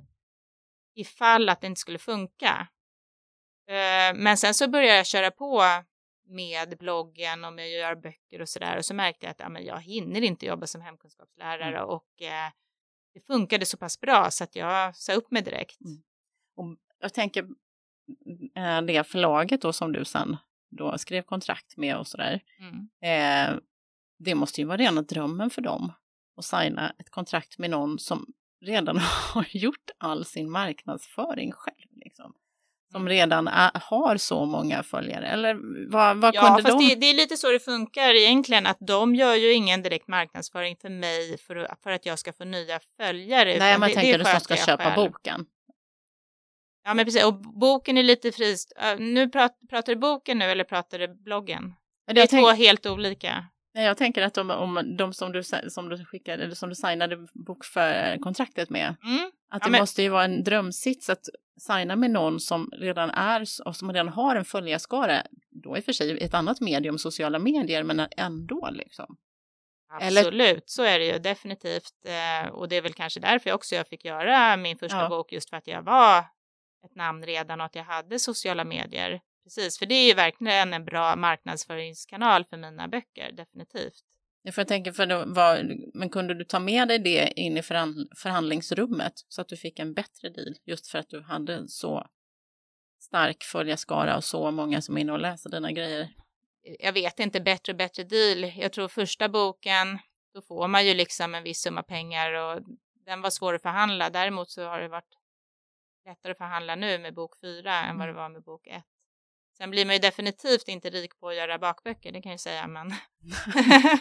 ifall att det inte skulle funka. Eh, Men sen så började jag köra på med bloggen och med att göra böcker och sådär och så märkte jag att ja, men jag hinner inte jobba som hemkunskapslärare Mm. och eh, det funkade så pass bra så att jag sa upp mig direkt. Mm. Och jag tänker, eh, det förlaget då som du sen då skrev kontrakt med och sådär, Mm. eh, det måste ju vara rena drömmen för dem att signa ett kontrakt med någon som redan har gjort all sin marknadsföring själv. Liksom. Som Mm. redan är, har så många följare. Eller vad, vad Ja, kunde fast de? det, det är lite så det funkar egentligen, att de gör ju ingen direkt marknadsföring för mig för, att- för att jag ska få nya följare. Nej, man det, tänker det som sköter ska köpa själv. boken. Ja, men precis. Och boken är lite frist. Nu prat, pratar du boken nu eller pratar du bloggen? Det är jag, tänk, två helt olika. Nej, jag tänker att de, om de som du, som du skickade, eller som du signade bokkontraktet med, Mm. att Ja, det men- måste ju vara en drömsits att signa med någon som redan är och som redan har en följarskara. Då i och för sig ett annat medium, sociala medier, men ändå liksom. Eller- Absolut, så är det ju definitivt. Eh, och det är väl kanske därför också jag fick göra min första Ja. bok, just för att jag var ett namn redan och att jag hade sociala medier. Precis, för det är ju verkligen en bra marknadsföringskanal för mina böcker, definitivt. Ja, För jag tänker, för det var, men kunde du ta med dig det in i förhand, förhandlingsrummet så att du fick en bättre deal just för att du hade så stark följarskara och så många som är inne och läser dina grejer? jag vet inte, bättre och bättre deal. Jag tror första boken, då får man ju liksom en viss summa pengar och den var svår att förhandla. Däremot så har det varit lättare att förhandla nu med bok fyra än vad det var med bok ett. Sen blir man ju definitivt inte rik på att göra bakböcker, det kan jag säga, men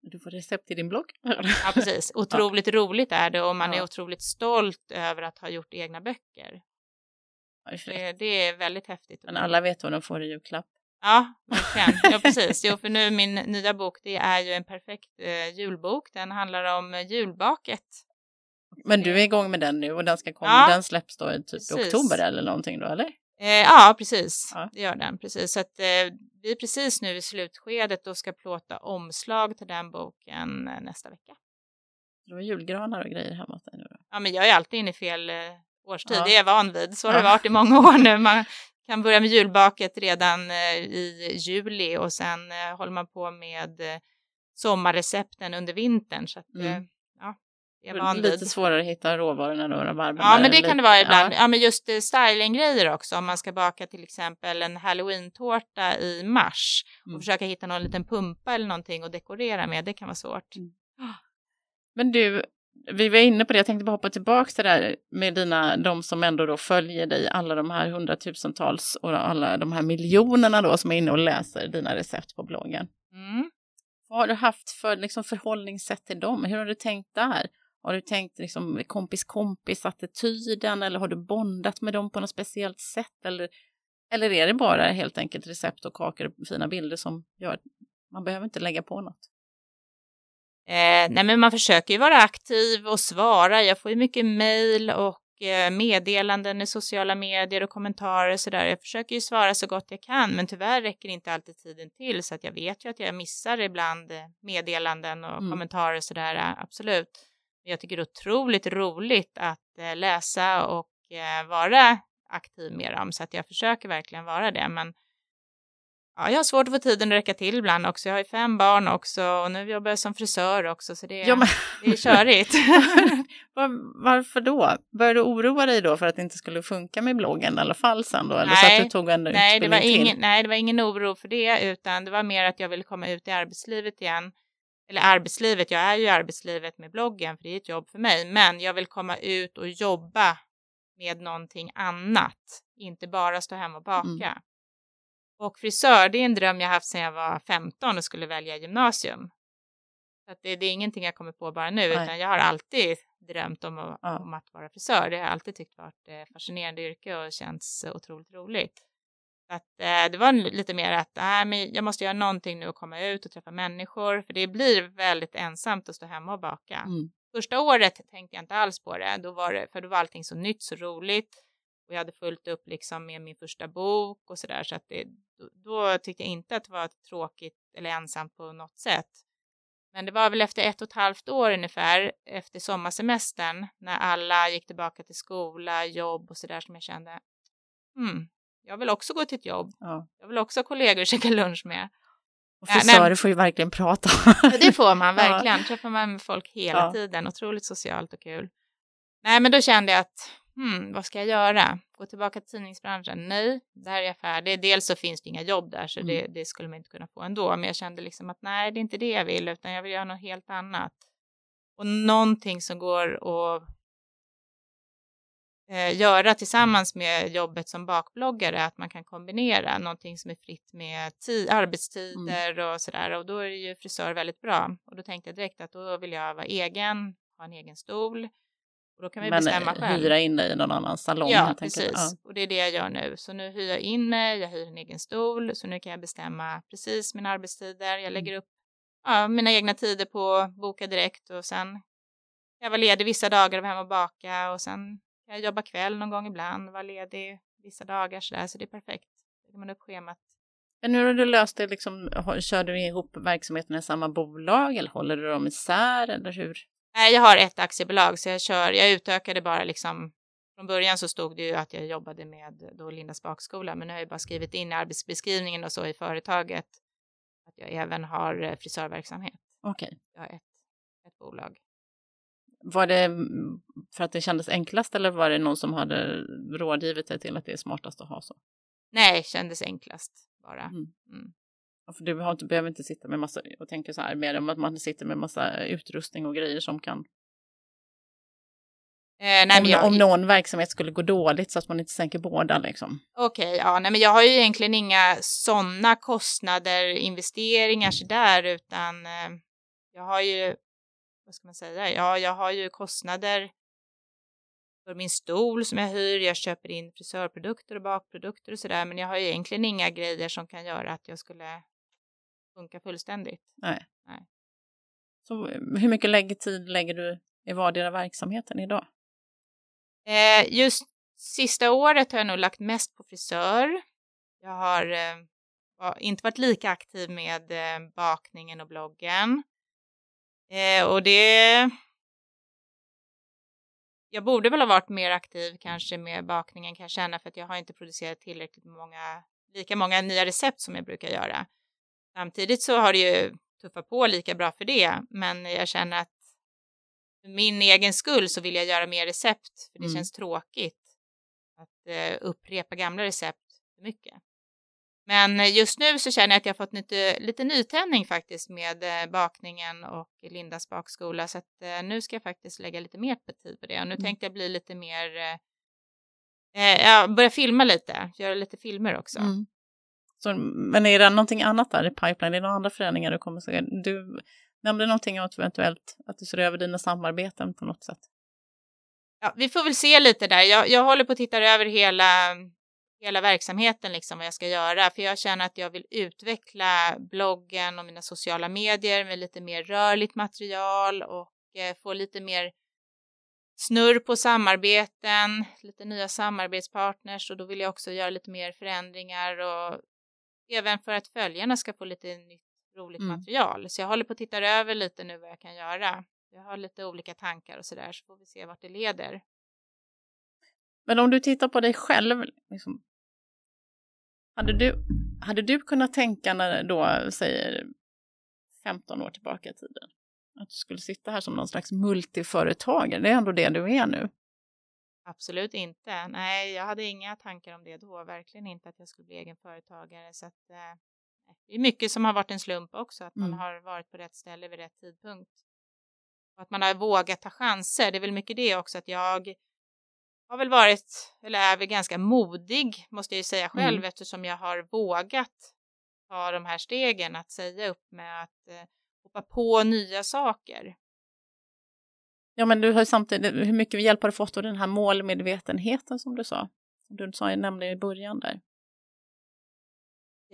Du får recept till din blogg. ja, precis. Otroligt roligt är det och man Ja. är otroligt stolt över att ha gjort egna böcker. Det, det är väldigt häftigt. Men alla vet vad de får i julklapp. Ja, verkligen. Ja, precis. Jo, för nu min nya bok, det är ju en perfekt eh, julbok. Den handlar om eh, julbaket. Men du är igång med den nu och den ska komma, Ja, den släpps då i typ precis. oktober eller någonting då, eller? Eh, ja, precis. Ja. Det gör den. Precis. Så att, eh, vi är precis nu i slutskedet och ska plåta omslag till den boken eh, nästa vecka. Det var julgranar och grejer hemma hos dig nu då. ja men jag är alltid inne i fel eh, årstid, Ja. det är jag van vid. Så har det varit i många år nu. Man kan börja med julbaket redan eh, i juli och sen eh, håller man på med sommarrecepten under vintern. Så att, Mm. Lite svårare att hitta råvarorna då, varmen Ja, men det kan det vara ibland. Ja. Ja, men just eh, stylinggrejer också. Om man ska baka till exempel en halloween-tårta i mars och Mm. försöka hitta någon liten pumpa eller någonting att dekorera med, det kan vara svårt. Mm. Men du, vi var inne på det, jag tänkte bara hoppa tillbaka till det där med dina, de som ändå då följer dig, alla de här hundratusentals och alla de här miljonerna då som är inne och läser dina recept på bloggen. Mm. Vad har du haft för liksom, förhållningssätt till dem? Hur har du tänkt där? Har du tänkt liksom, kompis-kompis-attityden eller har du bondat med dem på något speciellt sätt? Eller, eller är det bara helt enkelt recept och kakor och fina bilder som gör att man behöver inte lägga på något? Eh, nej, men man försöker ju vara aktiv och svara. Jag får ju mycket mejl och eh, meddelanden i sociala medier och kommentarer och sådär. Jag försöker ju svara så gott jag kan, men tyvärr räcker inte alltid tiden till så att jag vet ju att jag missar ibland eh, meddelanden och Mm. kommentarer och sådär. eh, Absolut. Jag tycker det är otroligt roligt att eh, läsa och eh, vara aktiv med dem så att jag försöker verkligen vara det. Men Ja, jag har svårt att få tiden att räcka till ibland också. Jag har ju fem barn också och nu jobbar jag som frisör också så det, Ja, men, det är körigt. var, varför då? Började du oroa dig då för att det inte skulle funka med bloggen i alla fall sen då? Eller så Nej, att du tog en nej, det var utbildning till? ingen, nej, det var ingen oro för det utan det var mer att jag ville komma ut i arbetslivet igen. Eller arbetslivet, jag är ju i arbetslivet med bloggen för det är ett jobb för mig. Men jag vill komma ut och jobba med någonting annat. Inte bara stå hemma och baka. Mm. Och frisör, det är en dröm jag haft sedan jag var 15 och skulle välja gymnasium. Så det, det är ingenting jag kommer på bara nu, Nej. utan jag har alltid drömt om, om att vara frisör. Det har jag alltid tyckt varit ett fascinerande yrke och känns eh, otroligt roligt. Så att, eh, det var lite mer att äh, men jag måste göra någonting nu och komma ut och träffa människor, för det blir väldigt ensamt att stå hemma och baka. Mm. Första året tänkte jag inte alls på det, då var det för då var allting så nytt, så roligt. Och jag hade fullt upp liksom med min första bok och sådär, så att det, då, då tyckte jag inte att det var tråkigt eller ensamt på något sätt. Men det var väl efter ett och ett halvt år ungefär, efter sommarsemestern, när alla gick tillbaka till skola, jobb och sådär som jag kände, hmm, jag vill också gå till ett jobb. Ja. Jag vill också ha kollegor att käka lunch med. Och frisörer får ju verkligen prata. Ja, det får man Ja. verkligen. Träffar man med folk hela Ja. tiden. Otroligt socialt och kul. Nej, men då kände jag att hmm, vad ska jag göra? Gå tillbaka till tidningsbranschen? Nej, där är jag färdig. Dels så finns det inga jobb där, så Mm. det, det skulle man inte kunna få ändå. Men jag kände liksom att nej, det är inte det jag vill, utan jag vill göra något helt annat. Och någonting som går att eh, göra tillsammans med jobbet som bakbloggare, att man kan kombinera någonting som är fritt med ti- arbetstider och sådär. Och då är ju frisör väldigt bra. Och då tänkte jag direkt att då vill jag vara egen, ha en egen stol. Och då kan vi Men bestämma eh, själv. hyra in dig i någon annan salong. Ja, precis. Och det är det jag gör nu. Så nu hyr jag in mig, jag hyr en egen stol, så nu kan jag bestämma precis mina arbetstider. Jag Mm. lägger upp ja, mina egna tider på boka direkt och sen jag vara ledig vissa dagar och vara hemma och baka och sen kan jag jobba kväll någon gång ibland, vara ledig vissa dagar sådär, så det är perfekt. Lägger man upp schemat. Men hur har du löst det? Liksom, kör du ihop verksamheterna i samma bolag eller håller du dem isär? Eller hur? Nej, jag har ett aktiebolag så jag kör, jag utökade bara liksom från början så stod det ju att jag jobbade med då Lindas bakskola, men nu har jag bara skrivit in i arbetsbeskrivningen och så i företaget att jag även har eh, frisörverksamhet. Okej. Jag har ett, ett bolag. Var det för att det kändes enklast eller var det någon som hade rådgivit dig till att det är smartast att ha så? Nej, kändes enklast bara. Mm. Mm. För du har inte, behöver inte sitta med massa, jag tänker så här mer om att man sitter med massa utrustning och grejer som kan, Eh, nej, om, jag, om någon verksamhet skulle gå dåligt så att man inte sänker båda liksom. Okej, ja, nej, men jag har ju egentligen inga sådana kostnader, investeringar sådär, utan eh, jag har ju, vad ska man säga, ja, jag har ju kostnader för min stol som jag hyr, jag köper in frisörprodukter och bakprodukter och sådär, men jag har ju egentligen inga grejer som kan göra att jag skulle funka fullständigt. Nej. Nej. Så eh, hur mycket lägger tid lägger du i vardera verksamheten idag? Eh, just sista året har jag nog lagt mest på frisör. Jag har eh, inte varit lika aktiv med eh, bakningen och bloggen. Eh, och det... jag borde väl ha varit mer aktiv kanske med bakningen kan jag känna för att jag har inte producerat tillräckligt många, lika många nya recept som jag brukar göra. Samtidigt så har det ju tuffat på lika bra för det, men jag känner att för min egen skull så vill jag göra mer recept, för det mm. känns tråkigt att eh, upprepa gamla recept för mycket. Men just nu så känner jag att jag fått lite, lite nytändning faktiskt med eh, bakningen och Lindas bakskola. Så att eh, nu ska jag faktiskt lägga lite mer tid på det. Och nu mm. tänkte jag bli lite mer, eh, eh, jag börja filma lite, göra lite filmer också. Mm. Så, men är det någonting annat där i pipeline? Är det några andra förändringar du kommer att se? Du nämnde någonting om att eventuellt att du ser över dina samarbeten på något sätt. Ja, vi får väl se lite där. Jag, jag håller på att titta över hela hela verksamheten, liksom vad jag ska göra. För jag känner att jag vill utveckla bloggen och mina sociala medier med lite mer rörligt material och eh, få lite mer snurr på samarbeten, lite nya samarbetspartners och då vill jag också göra lite mer förändringar och även för att följarna ska få lite nytt roligt mm. material. Så jag håller på att titta över lite nu vad jag kan göra. Jag har lite olika tankar och sådär så får vi se vart det leder. Men om du tittar på dig själv, liksom, hade du, hade du kunnat tänka när då, säger 15 år tillbaka i tiden, att du skulle sitta här som någon slags multiföretagare? Det är ändå det du är nu. Absolut inte. Nej, jag hade inga tankar om det då. Verkligen inte att jag skulle bli egen företagare. Så att, eh, det är mycket som har varit en slump också, att mm. man har varit på rätt ställe vid rätt tidpunkt. Och att man har vågat ta chanser. Det är väl mycket det också, att jag har väl varit, eller är väl ganska modig måste jag ju säga själv mm. eftersom jag har vågat ta de här stegen att säga upp med att eh, hoppa på nya saker. Ja, men du har samtidigt, hur mycket hjälp har du fått av den här målmedvetenheten som du sa? Som du sa, jag nämnde i början där.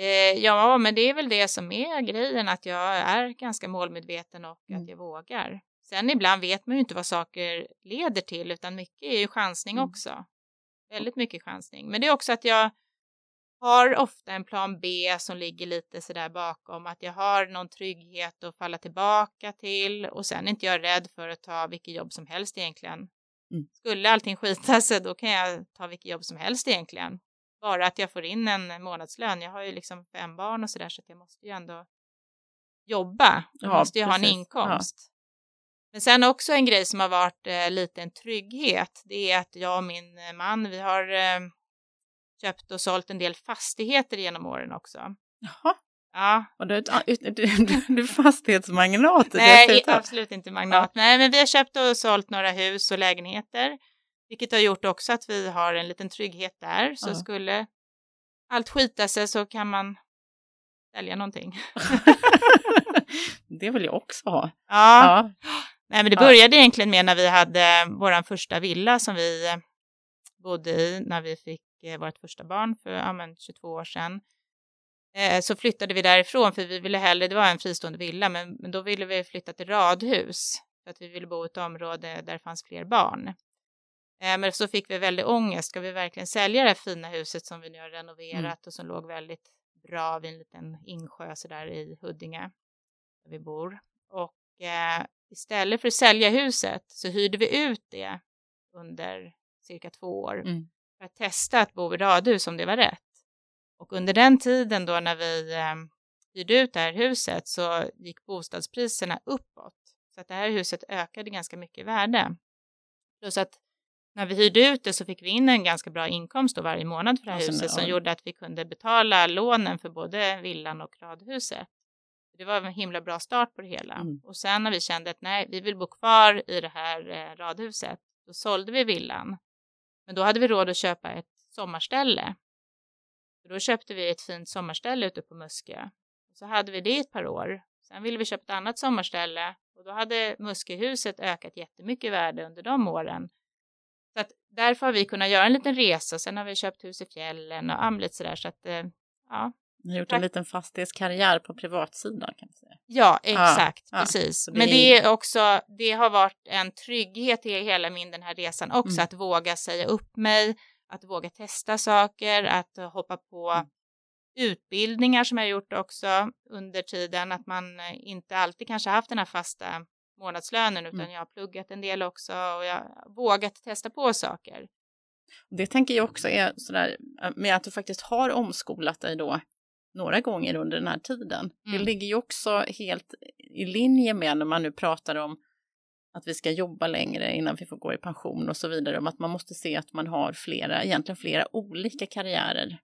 Eh, ja, men det är väl det som är grejen, att jag är ganska målmedveten och mm. att jag vågar. Sen ibland vet man ju inte vad saker leder till utan mycket är ju chansning mm. också. Väldigt mycket chansning. Men det är också att jag har ofta en plan B som ligger lite sådär bakom att jag har någon trygghet att falla tillbaka till och sen är inte jag rädd för att ta vilket jobb som helst egentligen. Mm. Skulle allting skita sig då kan jag ta vilket jobb som helst egentligen. Bara att jag får in en månadslön. Jag har ju liksom fem barn och sådär så att jag måste ju ändå jobba. Jag ja, måste ju precis. ha en inkomst. Men sen också en grej som har varit eh, lite en trygghet, det är att jag och min eh, man, vi har eh, köpt och sålt en del fastigheter genom åren också. Jaha. Ja. Och du, du, du, du är fastighetsmagnat? Nej, absolut inte magnat. Ja. Nej, men vi har köpt och sålt några hus och lägenheter, vilket har gjort också att vi har en liten trygghet där. Så ja. skulle allt skita sig så kan man sälja någonting. det vill jag också ha. Ja. ja. Nej, men det började ja. egentligen med när vi hade vår första villa som vi eh, bodde i när vi fick eh, vårt första barn för ja, men 22 år sedan. Eh, så flyttade vi därifrån för vi ville hellre, det var en fristående villa, men, men då ville vi flytta till radhus för att vi ville bo i ett område där det fanns fler barn. Eh, men så fick vi väldigt ångest, ska vi verkligen sälja det här fina huset som vi nu har renoverat mm. och som låg väldigt bra vid en liten insjö så där i Huddinge där vi bor. Och eh, istället för att sälja huset så hyrde vi ut det under cirka två år mm. för att testa att bo i radhus om det var rätt. Och under den tiden då när vi eh, hyrde ut det här huset så gick bostadspriserna uppåt. Så att det här huset ökade ganska mycket i värde. Plus att när vi hyrde ut det så fick vi in en ganska bra inkomst då varje månad för det här alltså, huset som gjorde att vi kunde betala lånen för både villan och radhuset. Det var en himla bra start på det hela. Mm. Och sen när vi kände att nej, vi vill bo kvar i det här eh, radhuset, då sålde vi villan. Men då hade vi råd att köpa ett sommarställe. Så då köpte vi ett fint sommarställe ute på Muskö. Så hade vi det ett par år. Sen ville vi köpa ett annat sommarställe och då hade Musköhuset ökat jättemycket i värde under de åren. Så att därför har vi kunnat göra en liten resa. Sen har vi köpt hus i fjällen och amlet sådär. Så att eh, ja, ni har gjort en liten fastighetskarriär på privatsidan kan man säga. Ja, exakt, ja, precis. Ja, det Men det är också, det har varit en trygghet i hela min den här resan också, mm. att våga säga upp mig, att våga testa saker, att hoppa på mm. utbildningar som jag gjort också under tiden, att man inte alltid kanske haft den här fasta månadslönen utan mm. jag har pluggat en del också och jag har vågat testa på saker. Det tänker jag också är sådär med att du faktiskt har omskolat dig då några gånger under den här tiden. Mm. Det ligger ju också helt i linje med när man nu pratar om att vi ska jobba längre innan vi får gå i pension och så vidare, om att man måste se att man har flera, egentligen flera olika karriärer.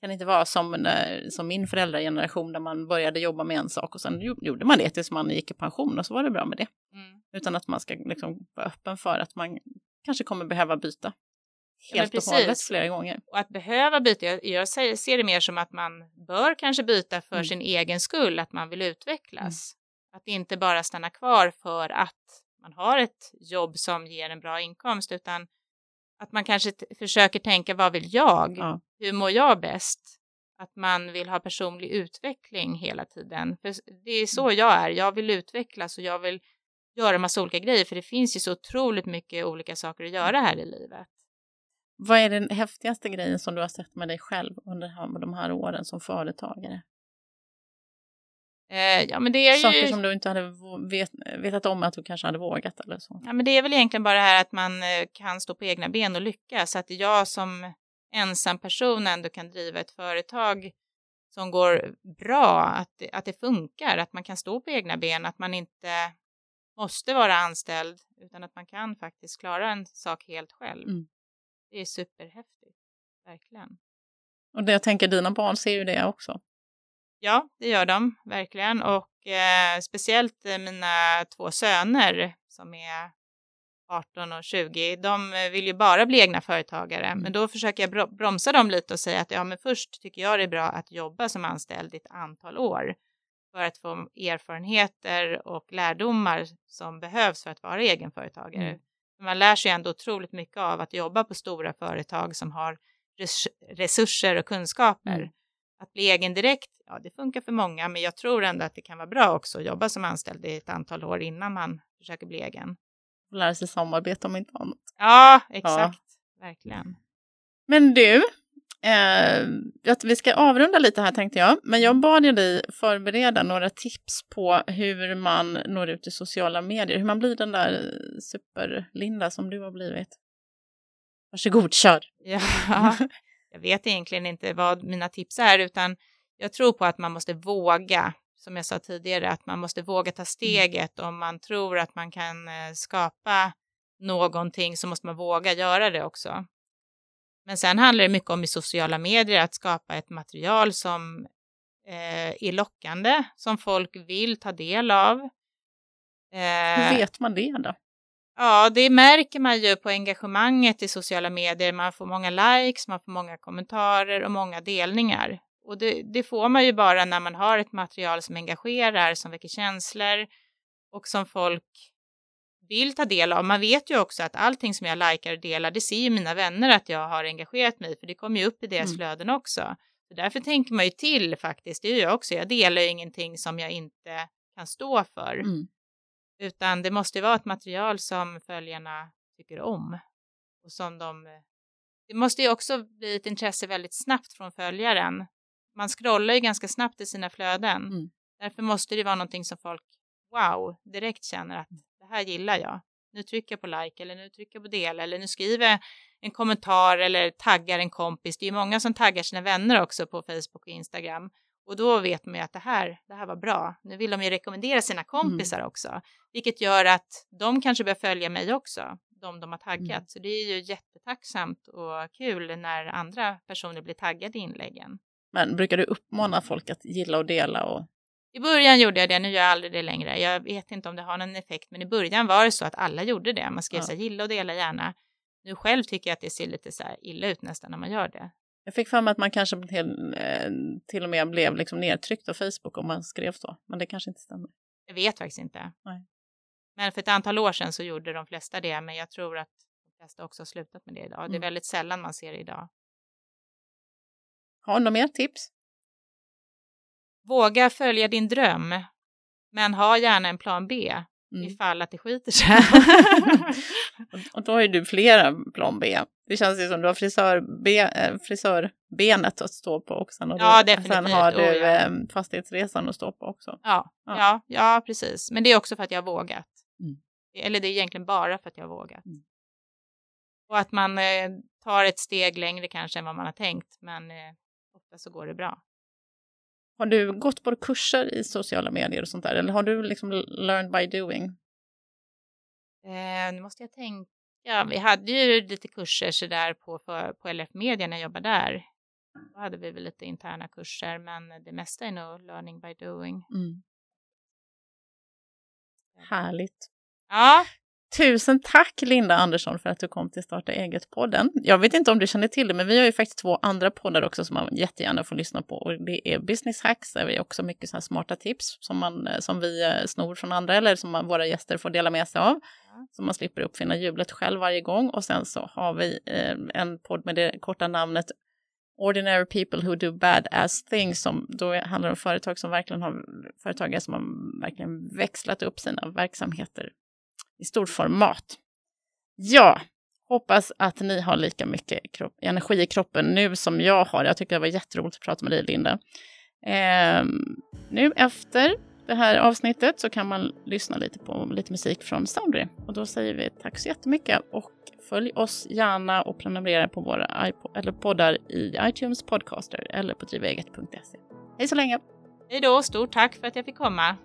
Kan inte vara som, som min föräldrageneration där man började jobba med en sak och sen gjorde man det tills man gick i pension och så var det bra med det. Mm. Utan att man ska liksom vara öppen för att man kanske kommer behöva byta helt ja, och hållet flera gånger. Och att behöva byta, jag, jag, ser det mer som att man bör kanske byta för mm. sin egen skull, att man vill utvecklas. Mm. Att inte bara stanna kvar för att man har ett jobb som ger en bra inkomst, utan att man kanske försöker tänka vad vill jag? Ja. Hur mår jag bäst? Att man vill ha personlig utveckling hela tiden. För det är så mm. jag är. Jag vill utvecklas och jag vill göra massa olika grejer för det finns ju så otroligt mycket olika saker att göra här i livet. Vad är den häftigaste grejen som du har sett med dig själv under de här åren som företagare? Eh, ja, men det är Saker ju... som du inte hade vet, vetat om att du kanske hade vågat eller så. Ja, men det är väl egentligen bara det här att man eh, kan stå på egna ben och lyckas. Att jag som ensam person ändå kan driva ett företag som går bra, att, att det funkar, att man kan stå på egna ben, att man inte måste vara anställd utan att man kan faktiskt klara en sak helt själv. Mm. Det är superhäftigt, verkligen. Och jag tänker, dina barn ser ju det också. Ja, det gör de verkligen och eh, speciellt eh, mina två söner som är 18 och 20, de eh, vill ju bara bli egna företagare, mm. men då försöker jag bromsa dem lite och säga att ja, men först tycker jag det är bra att jobba som anställd i ett antal år för att få erfarenheter och lärdomar som behövs för att vara egenföretagare. Mm. Man lär sig ändå otroligt mycket av att jobba på stora företag som har resurser och kunskaper. Mm. Att bli egen direkt, ja det funkar för många, men jag tror ändå att det kan vara bra också att jobba som anställd i ett antal år innan man försöker bli egen. Lära sig samarbeta om inte annat. Ja, exakt. Ja. Verkligen. Men du, Eh, vi ska avrunda lite här tänkte jag, men jag bad ju dig förbereda några tips på hur man når ut i sociala medier, hur man blir den där superlinda som du har blivit. Varsågod, kör! Ja, jag vet egentligen inte vad mina tips är, utan jag tror på att man måste våga, som jag sa tidigare, att man måste våga ta mm. steget om man tror att man kan eh, skapa någonting så måste man våga göra det också. Men sen handlar det mycket om i sociala medier att skapa ett material som eh, är lockande, som folk vill ta del av. Eh, Hur vet man det då? Ja, det märker man ju på engagemanget i sociala medier. Man får många likes, man får många kommentarer och många delningar. Och det, det, får man ju bara när man har ett material som engagerar, som väcker känslor och som folk vill ta del av. Man vet ju också att allting som jag likar och delar, det ser ju mina vänner att jag har engagerat mig för det kommer ju upp i deras mm. flöden också. Så därför tänker man ju till faktiskt, det gör jag också. Jag delar ju ingenting som jag inte kan stå för. Mm. Utan det måste ju vara ett material som följarna tycker om. Och som de... Det måste ju också bli ett intresse väldigt snabbt från följaren. Man scrollar ju ganska snabbt i sina flöden. Mm. Därför måste det vara någonting som folk, wow, direkt känner att det här gillar jag. Nu trycker jag på like eller nu trycker jag på del eller nu skriver jag en kommentar eller taggar en kompis. Det är många som taggar sina vänner också på Facebook och Instagram. Och då vet man ju att det här, det här var bra. Nu vill de ju rekommendera sina kompisar mm. också, vilket gör att de kanske börjar följa mig också, de de har taggat. Mm. Så det är ju jättetacksamt och kul när andra personer blir taggade i inläggen. Men brukar du uppmana folk att gilla och dela och i början gjorde jag det, nu gör jag aldrig det längre. Jag vet inte om det har någon effekt, men i början var det så att alla gjorde det. Man skrev ja. så här, gilla och dela gärna. Nu själv tycker jag att det ser lite så illa ut nästan när man gör det. Jag fick för mig att man kanske till, eh, till och med blev liksom nedtryckt av Facebook om man skrev så, men det kanske inte stämmer. Jag vet faktiskt inte. Nej. Men för ett antal år sedan så gjorde de flesta det, men jag tror att de flesta också har slutat med det idag. Mm. Det är mm. väldigt sällan man ser det idag. Har du några mer tips? Våga följa din dröm, men ha gärna en plan B mm. ifall att det skiter sig. och då har ju du flera plan B. Det känns ju som du har frisörbe, äh, frisörbenet att stå på också. Och ja, du, definitivt. Sen har du oh, ja. Ehm, fastighetsresan att stå på också. Ja, ja, ja. Ja, precis. Men det är också för att jag har vågat. Mm. Eller det är egentligen bara för att jag har vågat. Mm. Och att man eh, tar ett steg längre kanske än vad man har tänkt, men eh, ofta så går det bra. Har du gått på kurser i sociala medier och sånt där, eller har du liksom learned by doing? Eh, nu måste jag tänka. Vi hade ju lite kurser så där på, för, på LF Media när jag jobbade där. Då hade vi väl lite interna kurser, men det mesta är nog learning by doing. Mm. Härligt. Ja. Tusen tack Linda Andersson för att du kom till Starta eget-podden. Jag vet inte om du känner till det, men vi har ju faktiskt två andra poddar också som man jättegärna får lyssna på. Och det är Business Hacks, där vi har också mycket så smarta tips som, man, eh, som vi eh, snor från andra eller som man, våra gäster får dela med sig av. Ja. Så man slipper uppfinna hjulet själv varje gång. Och sen så har vi eh, en podd med det korta namnet Ordinary people who do badass things som då handlar om företag som verkligen har företagare som har verkligen växlat upp sina verksamheter i stort format. Ja, hoppas att ni har lika mycket kropp, energi i kroppen nu som jag har. Jag tycker det var jätteroligt att prata med dig, Linda. Eh, nu efter det här avsnittet så kan man lyssna lite på lite musik från Soundry. Och då säger vi tack så jättemycket och följ oss gärna och prenumerera på våra eller poddar i iTunes Podcaster eller på driveget.se. Hej så länge! Hej då, stort tack för att jag fick komma.